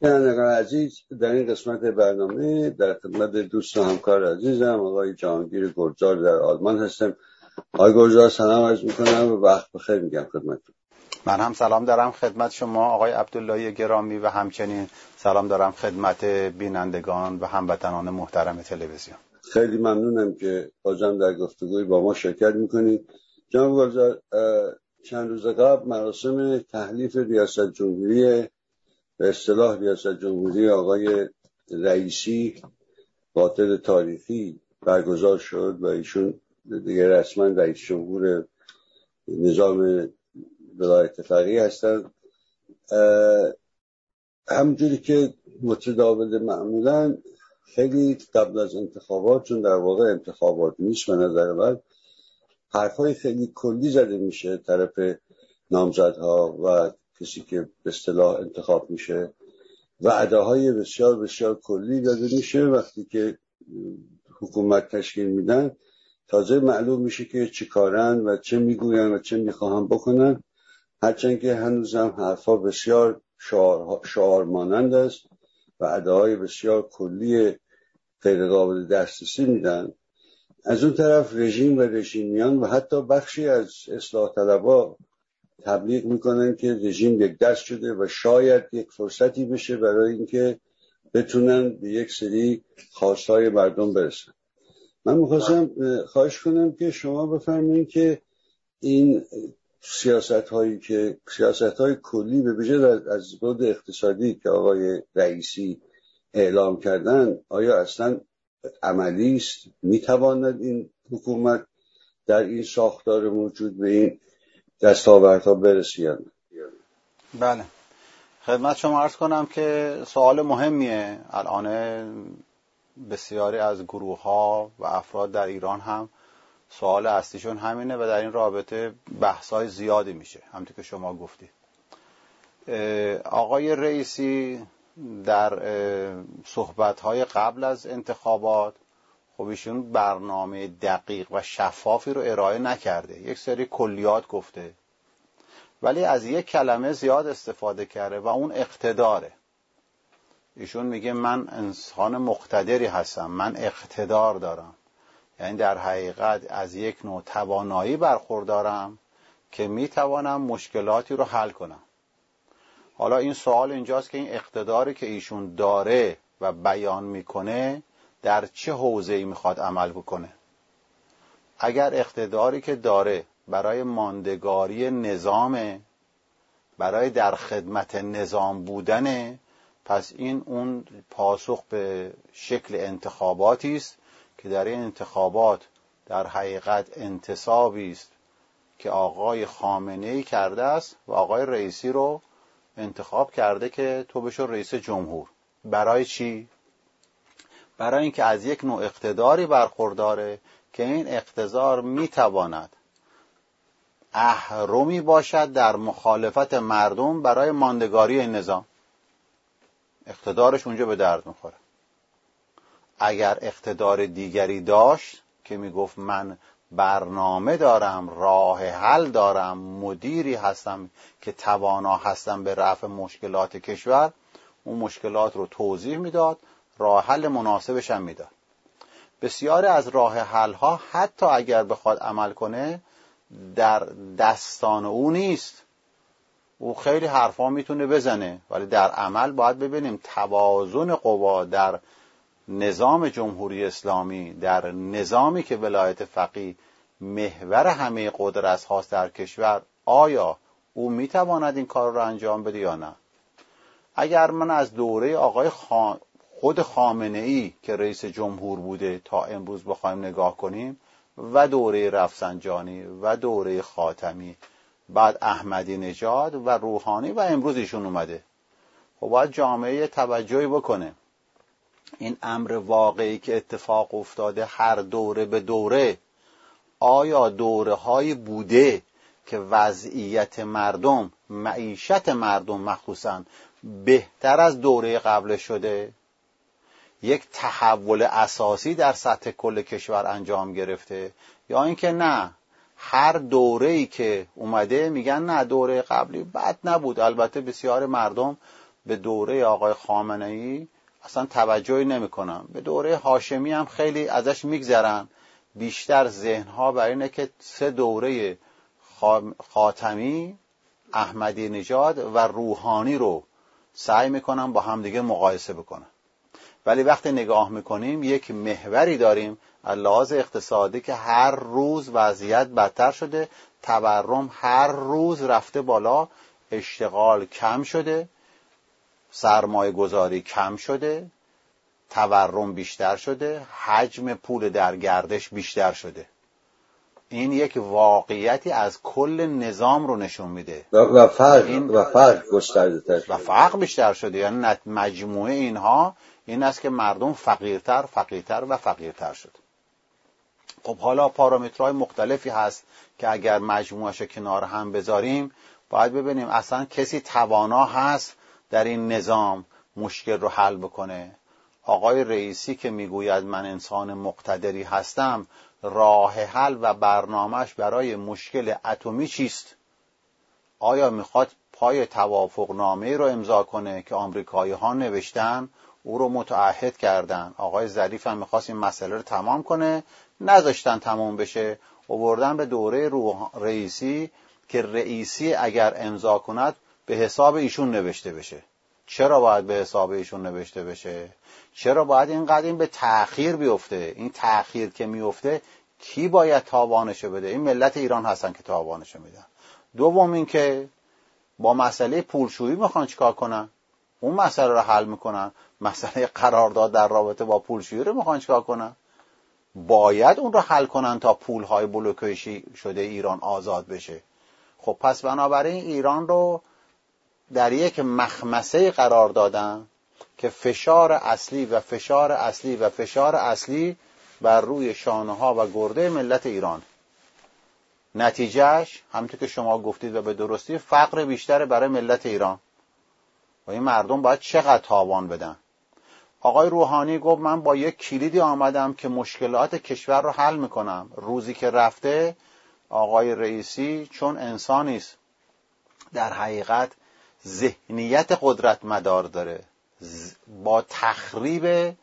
بینندگان عزیز در این قسمت برنامه در خدمت دوست و همکار عزیزم آقای جهانگیر گرزار در آلمان هستم. آقای گرزار سلام عرض می‌کنم و وقت بخیر میگم خدمتتون. من هم سلام دارم خدمت شما آقای عبدالله گرامی و همچنین سلام دارم خدمت بینندگان و هموطنان محترم تلویزیون. خیلی ممنونم که بازم در گفتگوی با ما شرکت می‌کنید. جناب گلزار چند روز قبل مراسم تحلیف ریاست جمهوری به اصطلاح ریاست جمهوری آقای رئیسی باطل تاریخی برگزار شد و ایشون دیگه رسما رئیس جمهور نظام ولایت فقیه هستن همجوری که متداول معمولا خیلی قبل از انتخابات چون در واقع انتخابات نیست به نظر من حرفای خیلی کلی زده میشه طرف نامزدها و کسی که به اصطلاح انتخاب میشه. وعده های بسیار بسیار کلی داده میشه وقتی که حکومت تشکیل میدن. تازه معلوم میشه که چی کارن و چه می‌گوین و چه می‌خواهم بکنن. هرچند که هنوزم حرفا بسیار شعار, شعار مانند است و های بسیار کلی غیر قابل دسترسی میدن. از اون طرف رژیم و رژیمیان و حتی بخشی از اصلاح طلبا تبلیغ می‌کنن که رژیم یک دست شده و شاید یک فرصتی بشه برای اینکه بتونن به یک سری خواستهای مردم برسن. من می‌خواستم خواهش کنم که شما بفرمایید که این سیاست هایی که سیاست های کلی به ویژه از بود اقتصادی که آقای رئیسی اعلام کردن آیا اصلا عملی است؟ می‌تواند این حکومت در این ساختار موجود به این دستاوردها برسید بله. خدمت شما عرض کنم که سوال مهمیه. الان بسیاری از گروه ها و افراد در ایران هم سوال اصلیشون همینه و در این رابطه بحث های زیادی میشه. همونطور که شما گفتید آقای رئیسی در صحبت های قبل از انتخابات خب ایشون برنامه دقیق و شفافی رو ارائه نکرده. یک سری کلیات گفته. ولی از یک کلمه زیاد استفاده کرده و اون اقتداره. ایشون میگه من انسان مقتدری هستم. من اقتدار دارم. یعنی در حقیقت از یک نوع توانایی برخوردارم که می‌توانم مشکلاتی رو حل کنم. حالا این سوال اینجاست که این اقتداری که ایشون داره و بیان می‌کنه در چه حوزه‌ای می‌خواد عمل بکنه. اگر اقتداری که داره برای ماندگاری نظام برای در خدمت نظام بودنه پس این اون پاسخ به شکل انتخاباتی است که در این انتخابات در حقیقت انتصابی است که آقای خامنه ای کرده است و آقای رئیسی رو انتخاب کرده که تو بشو رئیس جمهور. برای چی؟ برای اینکه از یک نوع اقتداری برخورداره که این اقتدار می‌تواند اهرمی باشد در مخالفت مردم برای ماندگاری این نظام. اقتدارش اونجا به درد می‌خوره. اگر اقتدار دیگری داشت که می‌گفت من برنامه دارم راه حل دارم مدیری هستم که توانا هستم به رفع مشکلات کشور اون مشکلات رو توضیح می‌داد راه حل مناسبش هم می‌داد. بسیاری از راه حل ها حتی اگر بخواد عمل کنه در دستان او نیست. او خیلی حرفا می‌تونه بزنه ولی در عمل باید ببینیم توازن قوا در نظام جمهوری اسلامی در نظامی که ولایت فقیه محور همه قدرت هاست در کشور آیا او می‌تواند این کار را انجام بده یا نه؟ اگر من از دوره آقای خود خامنه ای که رئیس جمهور بوده تا امروز بخوایم نگاه کنیم و دوره رفسنجانی و دوره خاتمی بعد احمدی نژاد و روحانی و امروز ایشون اومده. خب باید جامعه توجهی بکنه. این امر واقعی که اتفاق افتاده هر دوره به دوره آیا دوره های بوده که وضعیت مردم معیشت مردم مخصوصا بهتر از دوره قبل شده؟ یک تحول اساسی در سطح کل کشور انجام گرفته یا اینکه نه هر دوره ای که اومده میگن نه دوره قبلی بد نبود. البته بسیار مردم به دوره آقای خامنه ای اصلا توجهی نمی‌کنن. به دوره هاشمی هم خیلی ازش میگذرن. بیشتر ذهنها بر اینه که سه دوره خاتمی احمدی نژاد و روحانی رو سعی می‌کنن با همدیگه مقایسه بکنن. ولی وقتی نگاه می‌کنیم یک محوری داریم از لحاظ اقتصادی که هر روز وضعیت بدتر شده تورم هر روز رفته بالا اشتغال کم شده سرمایه گذاری کم شده تورم بیشتر شده حجم پول در گردش بیشتر شده. این یک واقعیتی از کل نظام رو نشون میده. و فرق این و فرق گسترده و فرق بیشتر شده. یعنی مجموعه اینها این است که مردم فقیرتر فقیرتر و فقیرتر شد. خب حالا پارامترهای مختلفی هست که اگر مجموعش کنار هم بذاریم باید ببینیم اصلا کسی توانا هست در این نظام مشکل رو حل بکنه. آقای رئیسی که می‌گوید من انسان مقتدری هستم راه حل و برنامهش برای مشکل اتمی چیست؟ آیا می‌خواد پای توافق نامه رو امضا کنه که آمریکایی ها نوشتن؟ او رو متعهد کردن. آقای ظریف هم می‌خواست این مسئله رو تمام کنه. نذاشتن تمام بشه. بردن به دوره رئیسی که رئیسی اگر امضا کند به حساب ایشون نوشته بشه. چرا باید به حساب ایشون نوشته بشه؟ چرا باید این قدیم به تأخیر بیفته؟ این تأخیر که میفته کی باید تاوانشو بده؟ این ملت ایران هستن که تاوانشو میدن. دوم اینکه با مسئله پولشویی می‌خوان چیکار کنن؟ اون مسئله رو حل می‌کنن. مسئله قرارداد در رابطه با پولشویی رو می‌خوان چیکار کنن؟ باید اون رو حل کنن تا پولهای بلوکیشی شده ایران آزاد بشه. خب پس بنابراین ایران رو در یک مخمسه قرار دادن که فشار اصلی و فشار اصلی و فشار اصلی بر روی شانه ها و گرده ملت ایران. نتیجهش همونطور که شما گفتید و به درستی فقر بیشتر برای ملت ایران. و این مردم باید چقدر تاوان بدن. آقای روحانی گفت من با یک کلیدی آمدم که مشکلات کشور رو حل می‌کنم. روزی که رفته آقای رئیسی چون انسانی است در حقیقت ذهنیت قدرت مدار داره با تخریب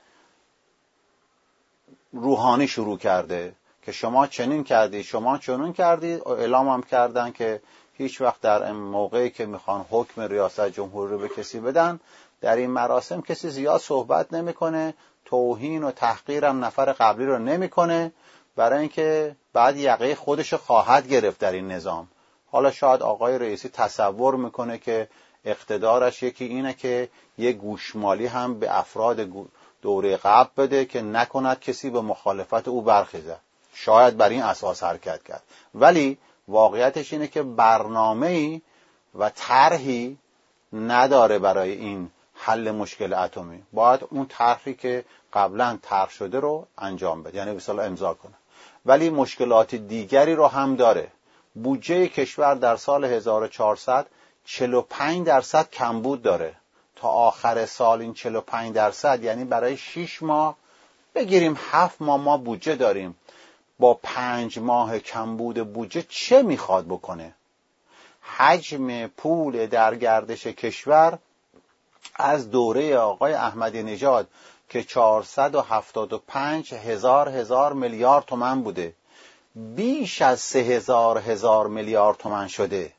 روحانی شروع کرده که شما چنین کردی شما چنین کردی اعلام هم کردن که هیچ وقت در موقعی که می‌خوان حکم ریاست جمهوری رو به کسی بدن در این مراسم کسی زیاد صحبت نمی‌کنه توهین و تحقیرم نفر قبلی رو نمی‌کنه برای اینکه بعد یقه خودش خواهد گرفت در این نظام. حالا شاید آقای رئیسی تصور می‌کنه که اقتدارش یکی اینه که یه گوشمالی هم به افراد دوره قبل بده که نکند کسی به مخالفت او برخیزه. شاید بر این اساس حرکت کرد. ولی واقعیتش اینه که برنامه و طرحی نداره برای این حل مشکل اتمی. باید اون طرحی که قبلا طرح شده رو انجام بده یعنی مثلا امضا کنه ولی مشکلات دیگری رو هم داره. بودجه کشور در سال 1400 45 درصد کمبود داره. تا آخر سال این 45 درصد یعنی برای 6 ماه بگیریم 7 ماه ما بودجه داریم. با 5 ماه کمبود بودجه چه می‌خواد بکنه؟ حجم پول در گردش کشور از دوره آقای احمدی نژاد که 475 هزار هزار میلیارد تومن بوده بیش از سه هزار هزار میلیارد تومن شده.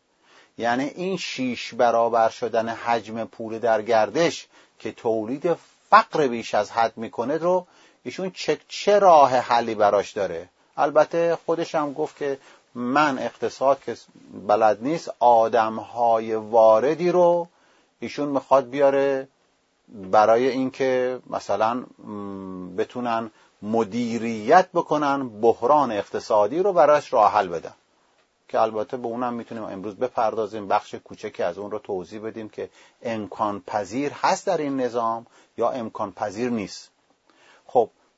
یعنی این شیش برابر شدن حجم پول در گردش که تولید فقر بیش از حد می‌کنه رو ایشون چه, چه راه حلی براش داره؟ البته خودش هم گفت که من اقتصاد که بلد نیست آدم های واردی رو ایشون می‌خواد بیاره برای اینکه مثلا بتونن مدیریت بکنن بحران اقتصادی رو براش راه حل بدن. که البته به اونم می‌تونیم امروز بپردازیم بخش کوچکی از اون رو توضیح بدیم که امکان پذیر هست در این نظام یا امکان پذیر نیست.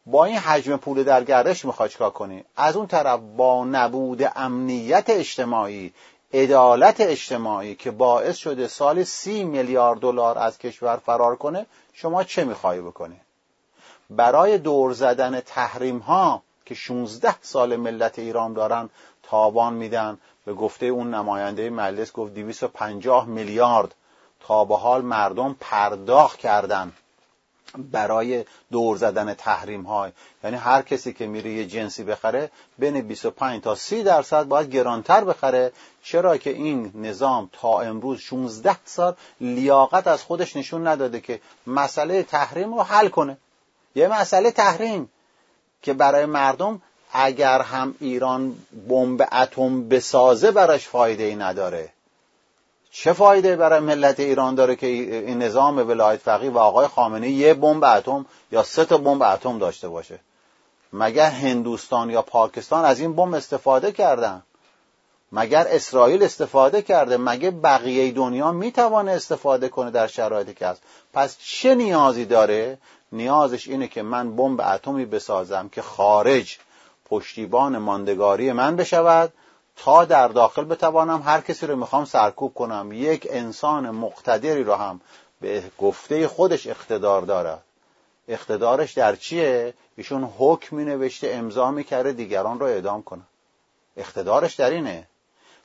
با این حجم پول در گردش می‌خواد چیکار کنی؟ از اون طرف با نبود امنیت اجتماعی عدالت اجتماعی که باعث شده سال سی میلیارد دلار از کشور فرار کنه شما چه می‌خوای بکنی؟ برای دور زدن تحریم ها که 16 سال ملت ایران دارن تاوان میدن به گفته اون نماینده مجلس گفت 250 میلیارد تا به حال مردم پرداخت کردن. برای دور زدن تحریم های یعنی هر کسی که میره یه جنسی بخره بین 25 تا 30 درصد باید گرانتر بخره. چرا که این نظام تا امروز 16 سال لیاقت از خودش نشون نداده که مسئله تحریم رو حل کنه. یه مسئله تحریم که برای مردم اگر هم ایران بمب اتم بسازه براش فایده ای نداره. چه فایده برای ملت ایران داره که این نظام ولایت فقیه و آقای خامنه یه بمب اتم یا سه تا بمب اتم داشته باشه؟ مگر هندوستان یا پاکستان از این بمب استفاده کردن؟ مگر اسرائیل استفاده کرده؟ مگه بقیه دنیا می‌توانه استفاده کنه در شرایطی که هست؟ پس چه نیازی داره؟ نیازش اینه که من بمب اتمی بسازم که خارج پشتیبان ماندگاری من بشود تا در داخل بتوانم هر کسی رو می‌خوام سرکوب کنم. یک انسان مقتدری رو هم به گفته خودش اقتدار دارد اقتدارش در چیه؟ ایشون حکمی نوشته امضا می‌کرده دیگران رو اعدام کنه. اقتدارش در اینه.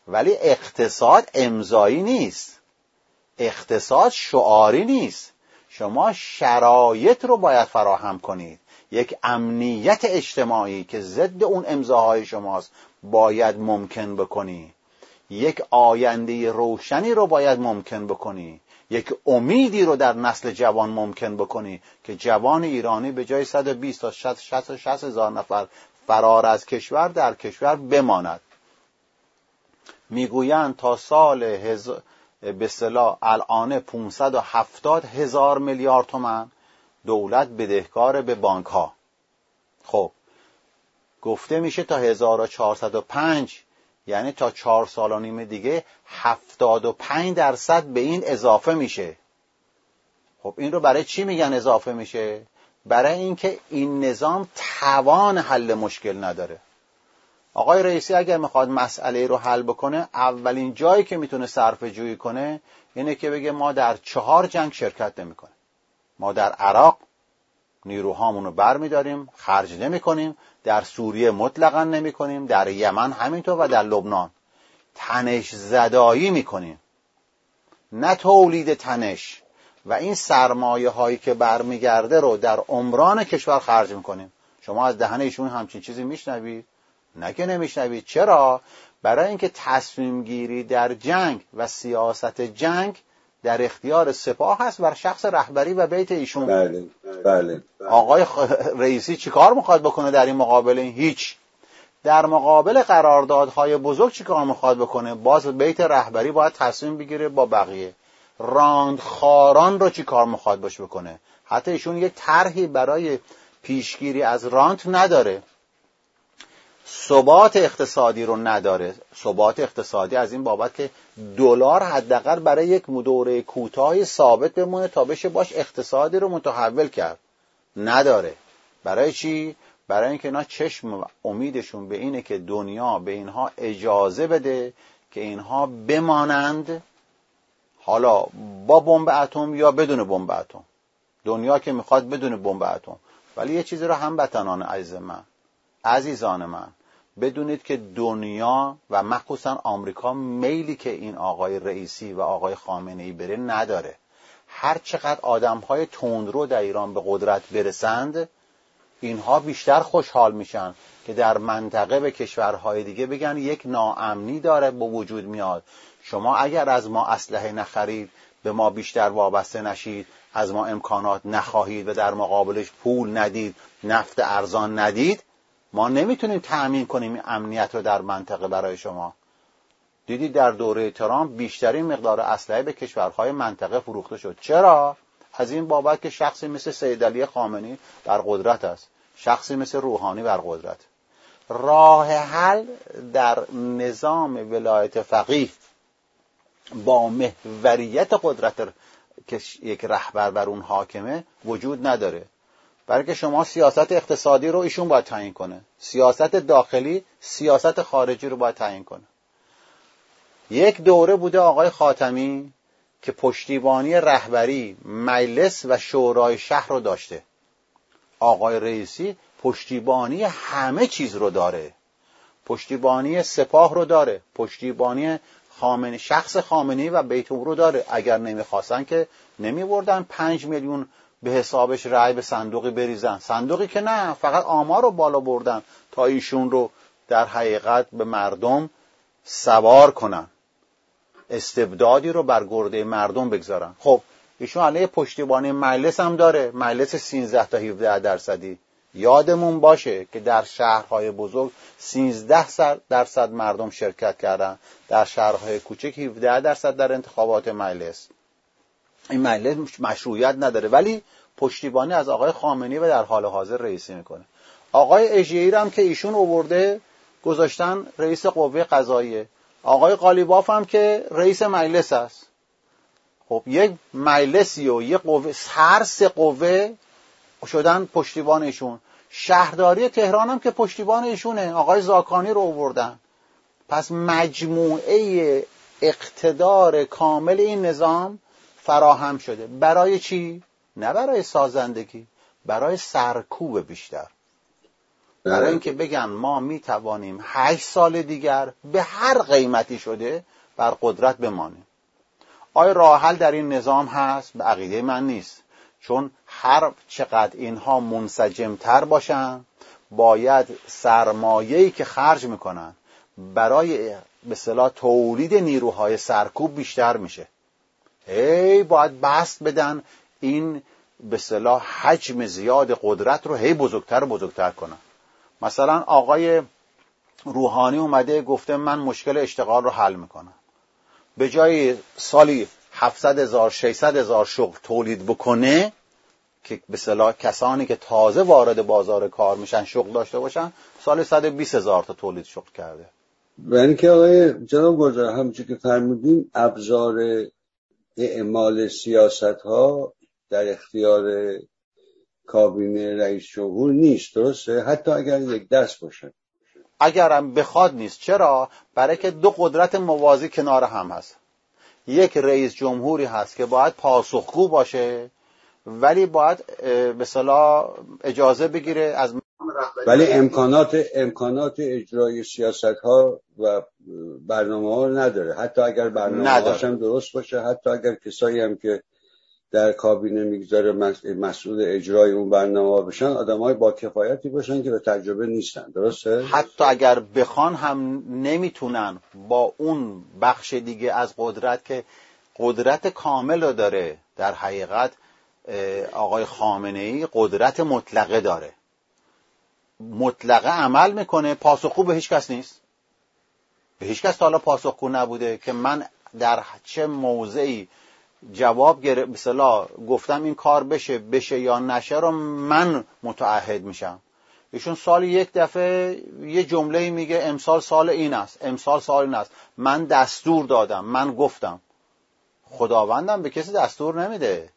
ولی اقتصاد امضایی نیست. اقتصاد شعاری نیست. شما شرایط رو باید فراهم کنید. یک امنیت اجتماعی که ضد اون امضاهای شماست باید ممکن بکنی. یک آینده روشنی رو باید ممکن بکنی. یک امیدی رو در نسل جوان ممکن بکنی که جوان ایرانی به جای 120 تا 60 60 هزار نفر فرار از کشور در کشور بماند. می‌گویند تا سال هز... به صلاح الان 570 هزار میلیارد تومن دولت بدهکار به بانک ها خب گفته میشه تا 1405 یعنی تا چهار سال و نیم دیگه 75 درصد به این اضافه میشه. خب این رو برای چی میگن اضافه میشه؟ برای اینکه این نظام توان حل مشکل نداره. آقای رئیسی اگر می‌خواد مسئله رو حل بکنه اولین جایی که می‌تونه صرف جویی کنه اینه که بگه ما در چهار جنگ شرکت نمی‌کنیم. ما در عراق نیروهامون رو بر میداریم خرج نمی کنیم در سوریه مطلقا نمی کنیم در یمن همینطور و در لبنان. تنش زدایی می کنیم نه تولید تنش. و این سرمایه هایی که برمیگرده رو در عمران کشور خرج می‌کنیم. شما از دهن ایشون همچین چیزی میشنوید؟ نه که نمیشنوید. چرا؟ برای اینکه تصمیم گیری در جنگ و سیاست جنگ در اختیار سپاه هست و شخص رهبری و بیت ایشون. بله بله, بله. آقای رئیسی چیکار می‌خواد بکنه در این مقابله هیچ. در مقابل قراردادهای بزرگ چیکار می‌خواد بکنه؟ باز بیت رهبری باید تصمیم بگیره با بقیه. راندخاران رو چیکار می‌خواد باش بکنه؟ حتی ایشون یک طرحی برای پیشگیری از رانت نداره. ثبات اقتصادی رو نداره. ثبات اقتصادی از این بابت که دلار حداقل برای یک دوره کوتاهی ثابت بمونه تا بشه باش اقتصادی رو متحول کرد. نداره. برای چی؟ برای اینکه اینا چشم امیدشون به اینه که دنیا به اینها اجازه بده که اینها بمانند. حالا با بمب اتم یا بدون بمب اتم. دنیا که می‌خواد بدون بمب اتم. ولی یه چیزی رو هم بتنان عزیز من عزیزان من. بدونید که دنیا و مخصوصا آمریکا میلی که این آقای رئیسی و آقای خامنه ای بره نداره. هر چقدر آدم های تندرو در ایران به قدرت برسند اینها بیشتر خوشحال میشن که در منطقه به کشورهای دیگه بگن یک ناامنی داره به وجود میاد. شما اگر از ما اسلحه نخرید به ما بیشتر وابسته نشید از ما امکانات نخواهید و در مقابلش پول ندید نفت ارزان ندید ما نمی‌تونیم تأمین کنیم امنیت رو در منطقه برای شما. دیدید در دوره ترامپ بیشترین مقدار اسلحه به کشورهای منطقه فروخته شد. چرا؟ از این بابت که شخصی مثل سید علی خامنی بر قدرت است. شخصی مثل روحانی بر قدرت. راه حل در نظام ولایت فقیه با محوریت قدرت که یک رهبر بر اون حاکمه وجود نداره. برای که شما سیاست اقتصادی رو ایشون باید تعیین کنه. سیاست داخلی سیاست خارجی رو باید تعیین کنه. یک دوره بوده آقای خاتمی که پشتیبانی رهبری مجلس و شورای شهر رو داشته. آقای رئیسی پشتیبانی همه چیز رو داره. پشتیبانی سپاه رو داره. پشتیبانی خامنه شخص خامنی و بیت رو داره. اگر نمی‌خواستن که نمیبردن پنج میلیون به حسابش رأی به صندوقی بریزن. صندوقی که نه فقط آمار رو بالا بردن تا ایشون رو در حقیقت به مردم سوار کنن. استبدادی رو بر گرده مردم بگذارن. خب ایشون علیه پشتیبانی مجلس هم داره. مجلس 13 تا 17 درصدی. یادمون باشه که در شهرهای بزرگ 13 درصد مردم شرکت کردن. در شهرهای کوچک 17 درصد در انتخابات مجلس. این مجلس مشروعیت نداره ولی پشتیبانی از آقای خامنی و در حال حاضر رئیسی می‌کنه. آقای اژیری هم که ایشون اوورده گذاشتن رئیس قوه قضاییه. آقای قالیباف هم که رئیس مجلس است. خب یک مجلسی و یک قوه هر سه قوه شدن پشتیبان ایشون. شهرداری تهران هم که پشتیبان ایشونه. آقای زاکانی رو اووردن. پس مجموعه اقتدار کامل این نظام فراهم شده. برای چی؟ نه برای سازندگی برای سرکوب بیشتر. برای بله. اینکه بگن ما می توانیم هشت سال دیگر به هر قیمتی شده بر قدرت بمانیم. آیا راه حل در این نظام هست؟ به عقیده من نیست. چون هر چقدر اینها منسجمتر باشن باید سرمایه‌ای که خرج می‌کنن برای به صلاح تولید نیروهای سرکوب بیشتر میشه. هی باید بست بدن. این به صلاح حجم زیاد قدرت رو هی بزرگتر و بزرگتر کنن. مثلا آقای روحانی اومده گفته من مشکل اشتغال رو حل می‌کنم. به جای سالی 700 هزار 600 هزار شغل تولید بکنه که به صلاح کسانی که تازه وارد بازار کار میشن شغل داشته باشن سال 120 هزار تا تولید شغل کرده. و اینکه آقای جناب گذار همچون که فرمودیم ابزار اعمال سیاست ها در اختیار کابینه رئیس جمهور نیست درسته؟ حتی اگر یک دست باشه اگرم بخواد نیست. چرا؟ برای که دو قدرت موازی کنار هم هست. یک رئیس جمهوری هست که باید پاسخگو باشه ولی باید به اجازه بگیره از ولی امکانات امکانات اجرای سیاست ها و برنامه ها نداره. حتی اگر برنامه هم درست باشه حتی اگر کسایی هم که در کابینه می‌گذاره مسئول اجرای اون برنامه بشن آدم های با کفایتی باشن که به تجربه نیستن. درسته؟ حتی اگر بخوان هم نمی‌تونن با اون بخش دیگه از قدرت که قدرت کامل رو داره در حقیقت آقای خامنه ای قدرت مطلقه داره. مطلقه عمل می‌کنه پاسخگو به هیچ کس نیست. به هیچ کس تا حالا پاسخگو نبوده که من در چه موضعی جواب گرفت مثلا گفتم این کار بشه بشه یا نشه رو من متعهد میشم. ایشون سال یک دفعه یه جمله میگه امسال سال این است امسال سال این است. من دستور دادم من گفتم. خداوندم به کسی دستور نمیده.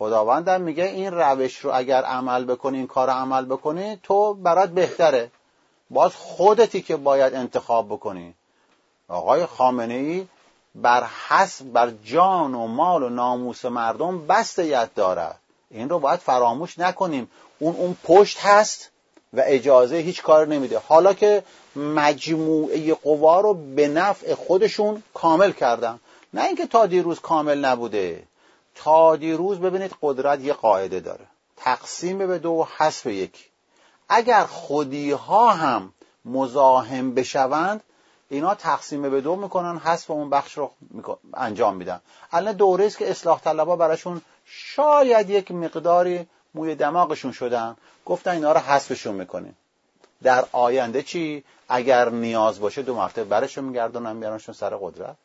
خداوندم میگه این روش رو اگر عمل بکنی این کار عمل بکنی تو برات بهتره. باز خودتی که باید انتخاب بکنی. آقای خامنه ای بر حسب بر جان و مال و ناموس مردم بستیت دارد. این رو باید فراموش نکنیم. اون اون پشت هست و اجازه هیچ کار نمیده. حالا که مجموعه قوا رو به نفع خودشون کامل کردن. نه اینکه تا دیروز کامل نبوده. تا دیروز ببینید قدرت یه قاعده داره. تقسیم به دو و حسب یک. اگر خودی ها هم مزاحم بشوند اینا تقسیم به دو می‌کنن حسب اون بخش رو انجام میدن. الان دوره است که اصلاح طلبا براشون شاید یک مقداری موی دماغشون شدن. گفتن اینا رو حسبشون می‌کنیم. در آینده چی؟ اگر نیاز باشه دو مرتبه برشون میگردونن میارنشون سر قدرت.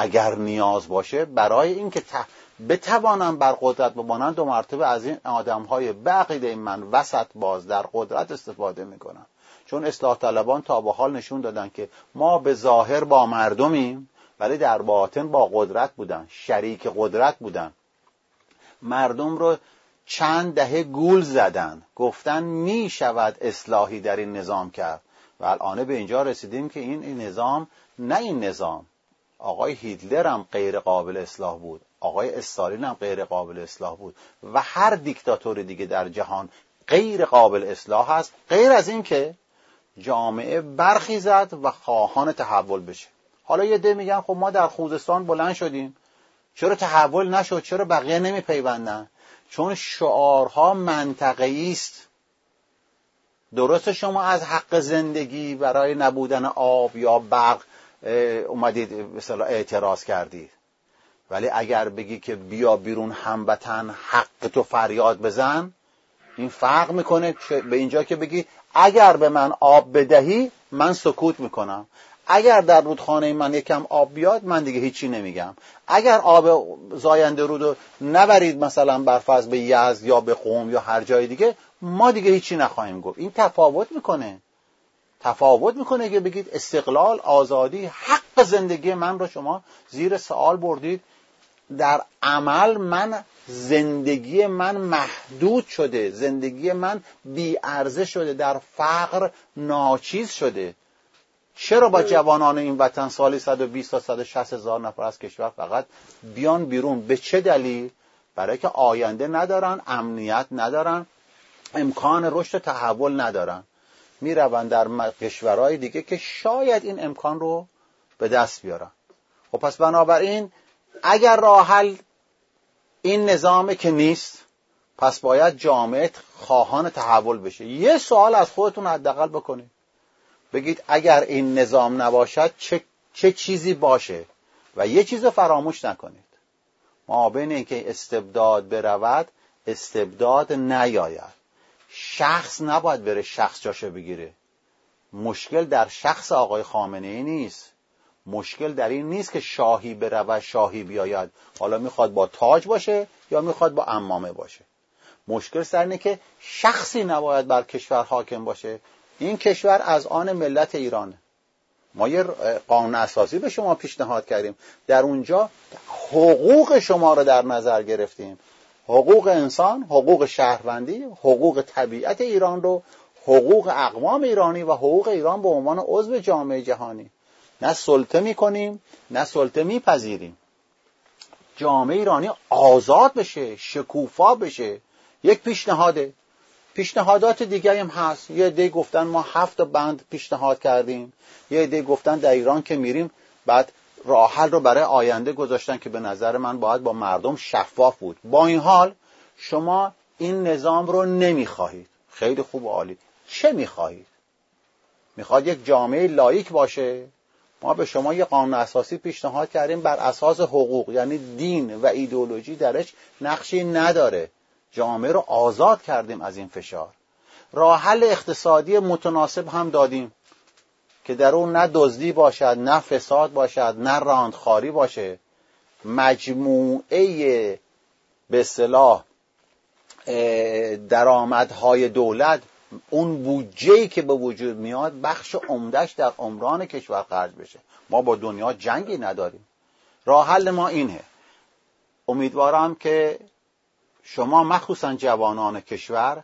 اگر نیاز باشه برای اینکه بتوانن بر قدرت بمانن دو مرتبه از این آدم های بقیده من وسط باز در قدرت استفاده می‌کنن چون اصلاح طلبان تا به حال نشون دادن که ما به ظاهر با مردمیم ولی در باطن با قدرت بودن شریک قدرت بودن. مردم رو چند دهه گول زدن. گفتن می شود اصلاحی در این نظام کرد. و الان به اینجا رسیدیم که این, این نظام نه این نظام. آقای هیتلر هم غیر قابل اصلاح بود. آقای استالین هم غیر قابل اصلاح بود. و هر دیکتاتور دیگه در جهان غیر قابل اصلاح هست. غیر از این که جامعه برخیزد و خواهان تحول بشه. حالا یه ده میگن خب ما در خوزستان بلند شدیم. چرا تحول نشد؟ چرا بقیه نمیپیوندن؟ چون شعارها منطقه است. درست شما از حق زندگی برای نبودن آب یا برق اومدید اعتراض کردید. ولی اگر بگی که بیا بیرون هموطن حق تو فریاد بزن این فرق می‌کنه. به اینجا که بگی اگر به من آب بدهی من سکوت می‌کنم. اگر در رودخانه من یکم آب بیاد من دیگه هیچی نمیگم. اگر آب زاینده رودو نبرید مثلا برفض به یزد یا به قوم یا هر جای دیگه ما دیگه هیچی نخواهیم گفت. این تفاوت می‌کنه. تفاوت می‌کنه که بگید استقلال آزادی حق زندگی من رو شما زیر سوال بردید. در عمل من زندگی من محدود شده زندگی من بیارزه شده در فقر ناچیز شده. چرا با جوانان این وطن سالی 120 تا 160 هزار نفر از کشور فقط بیان بیرون؟ به چه دلیل؟ برای که آینده ندارن امنیت ندارن امکان رشد تحول ندارن. می‌روند در کشورهای دیگه که شاید این امکان رو به دست بیارن. خب پس بنابراین اگر راحل این نظامه که نیست پس باید جامعه خواهان تحول بشه. یه سوال از خودتون حداقل بکنید. بگید اگر این نظام نباشد چه, چه چیزی باشه و یه چیز فراموش نکنید. ما بین اینکه استبداد برود استبداد نیاید. شخص نباید بره شخص جاشو بگیره. مشکل در شخص آقای خامنه ای نیست. مشکل در این نیست که شاهی بره و شاهی بیاید. حالا می‌خواد با تاج باشه یا می‌خواد با امامه باشه. مشکل سر اینه که شخصی نباید بر کشور حاکم باشه. این کشور از آن ملت ایرانه ما یه قانون اساسی به شما پیشنهاد کردیم. در اونجا حقوق شما رو در نظر گرفتیم. حقوق انسان حقوق شهروندی حقوق طبیعت ایران رو حقوق اقوام ایرانی و حقوق ایران به عنوان عضو جامعه جهانی. نه سلطه می‌کنیم نه سلطه میپذیریم. جامعه ایرانی آزاد بشه شکوفا بشه. یک پیشنهاده. پیشنهادات دیگری هم هست. یه عده گفتن ما هفت بند پیشنهاد کردیم. یه عده گفتن در ایران که میریم. بعد راه حل رو برای آینده گذاشتن که به نظر من باید با مردم شفاف بود. با این حال شما این نظام رو نمی‌خواهید. خیلی خوب و عالی. چه می‌خواهید؟ می‌خواد یک جامعه لایک باشه؟ ما به شما یه قانون اساسی پیشنهاد کردیم بر اساس حقوق یعنی دین و ایدولوژی درش نقشی نداره. جامعه رو آزاد کردیم از این فشار. راه حل اقتصادی متناسب هم دادیم. که در اون نه دزدی باشد نه فساد باشد نه راندخاری باشه. مجموعه به صلاح درآمدهای دولت اون بودجه که به وجود میاد بخش عمدهش در عمران کشور خرج بشه. ما با دنیا جنگی نداریم. راه حل ما اینه. امیدوارم که شما مخصوصا جوانان کشور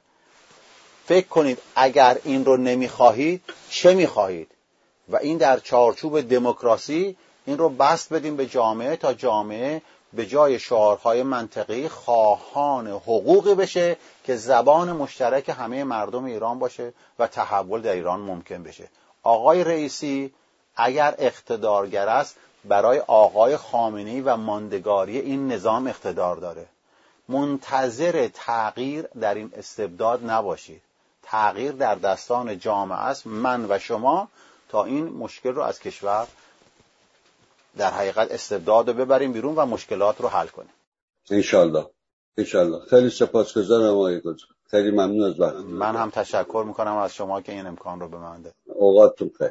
فکر کنید اگر این رو نمی‌خواهید چه می‌خواهید؟ و این در چارچوب دموکراسی این رو بست بدیم به جامعه تا جامعه به جای شعارهای منطقی خواهان حقوقی بشه که زبان مشترک همه مردم ایران باشه و تحول در ایران ممکن بشه. آقای رئیسی اگر اقتدارگر است برای آقای خامنه‌ای و ماندگاری این نظام اقتدار داره. منتظر تغییر در این استبداد نباشید. تغییر در دستان جامعه است. من و شما تا این مشکل رو از کشور در حقیقت استبداد رو ببریم بیرون و مشکلات رو حل کنیم. انشالله. انشالله. خیلی سپاسگزارم آقای خیلی ممنون از وقت من هم تشکر می‌کنم از شما که این امکان رو به من ده اوقاتتون خیر